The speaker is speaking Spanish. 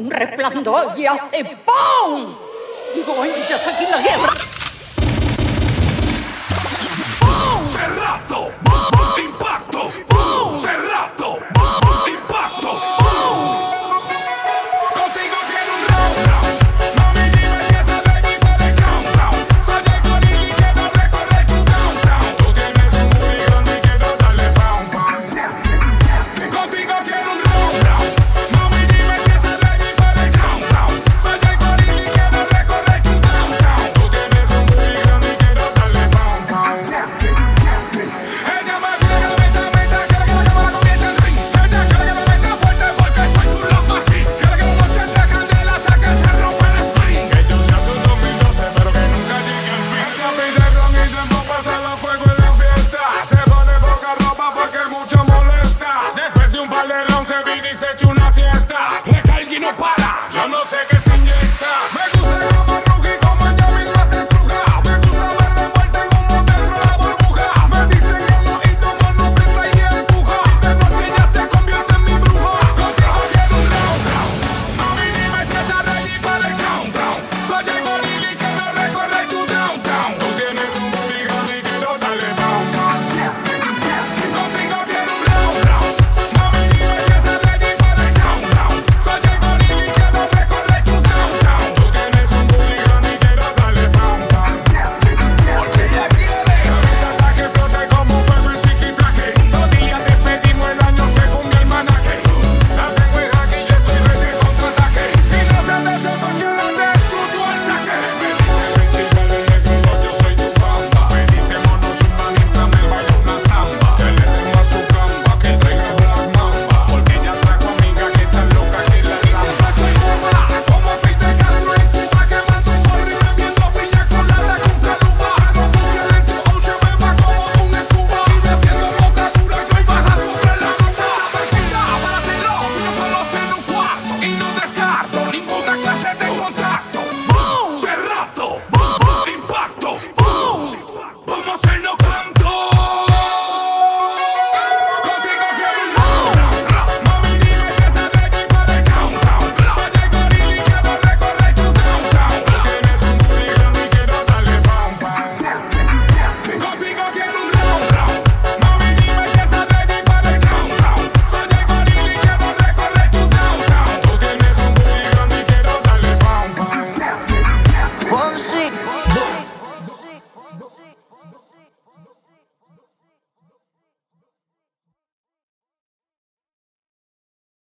un resplandor y hace ¡pum! Digo, ¡ay, ya está aquí la guerra! que se inyecta.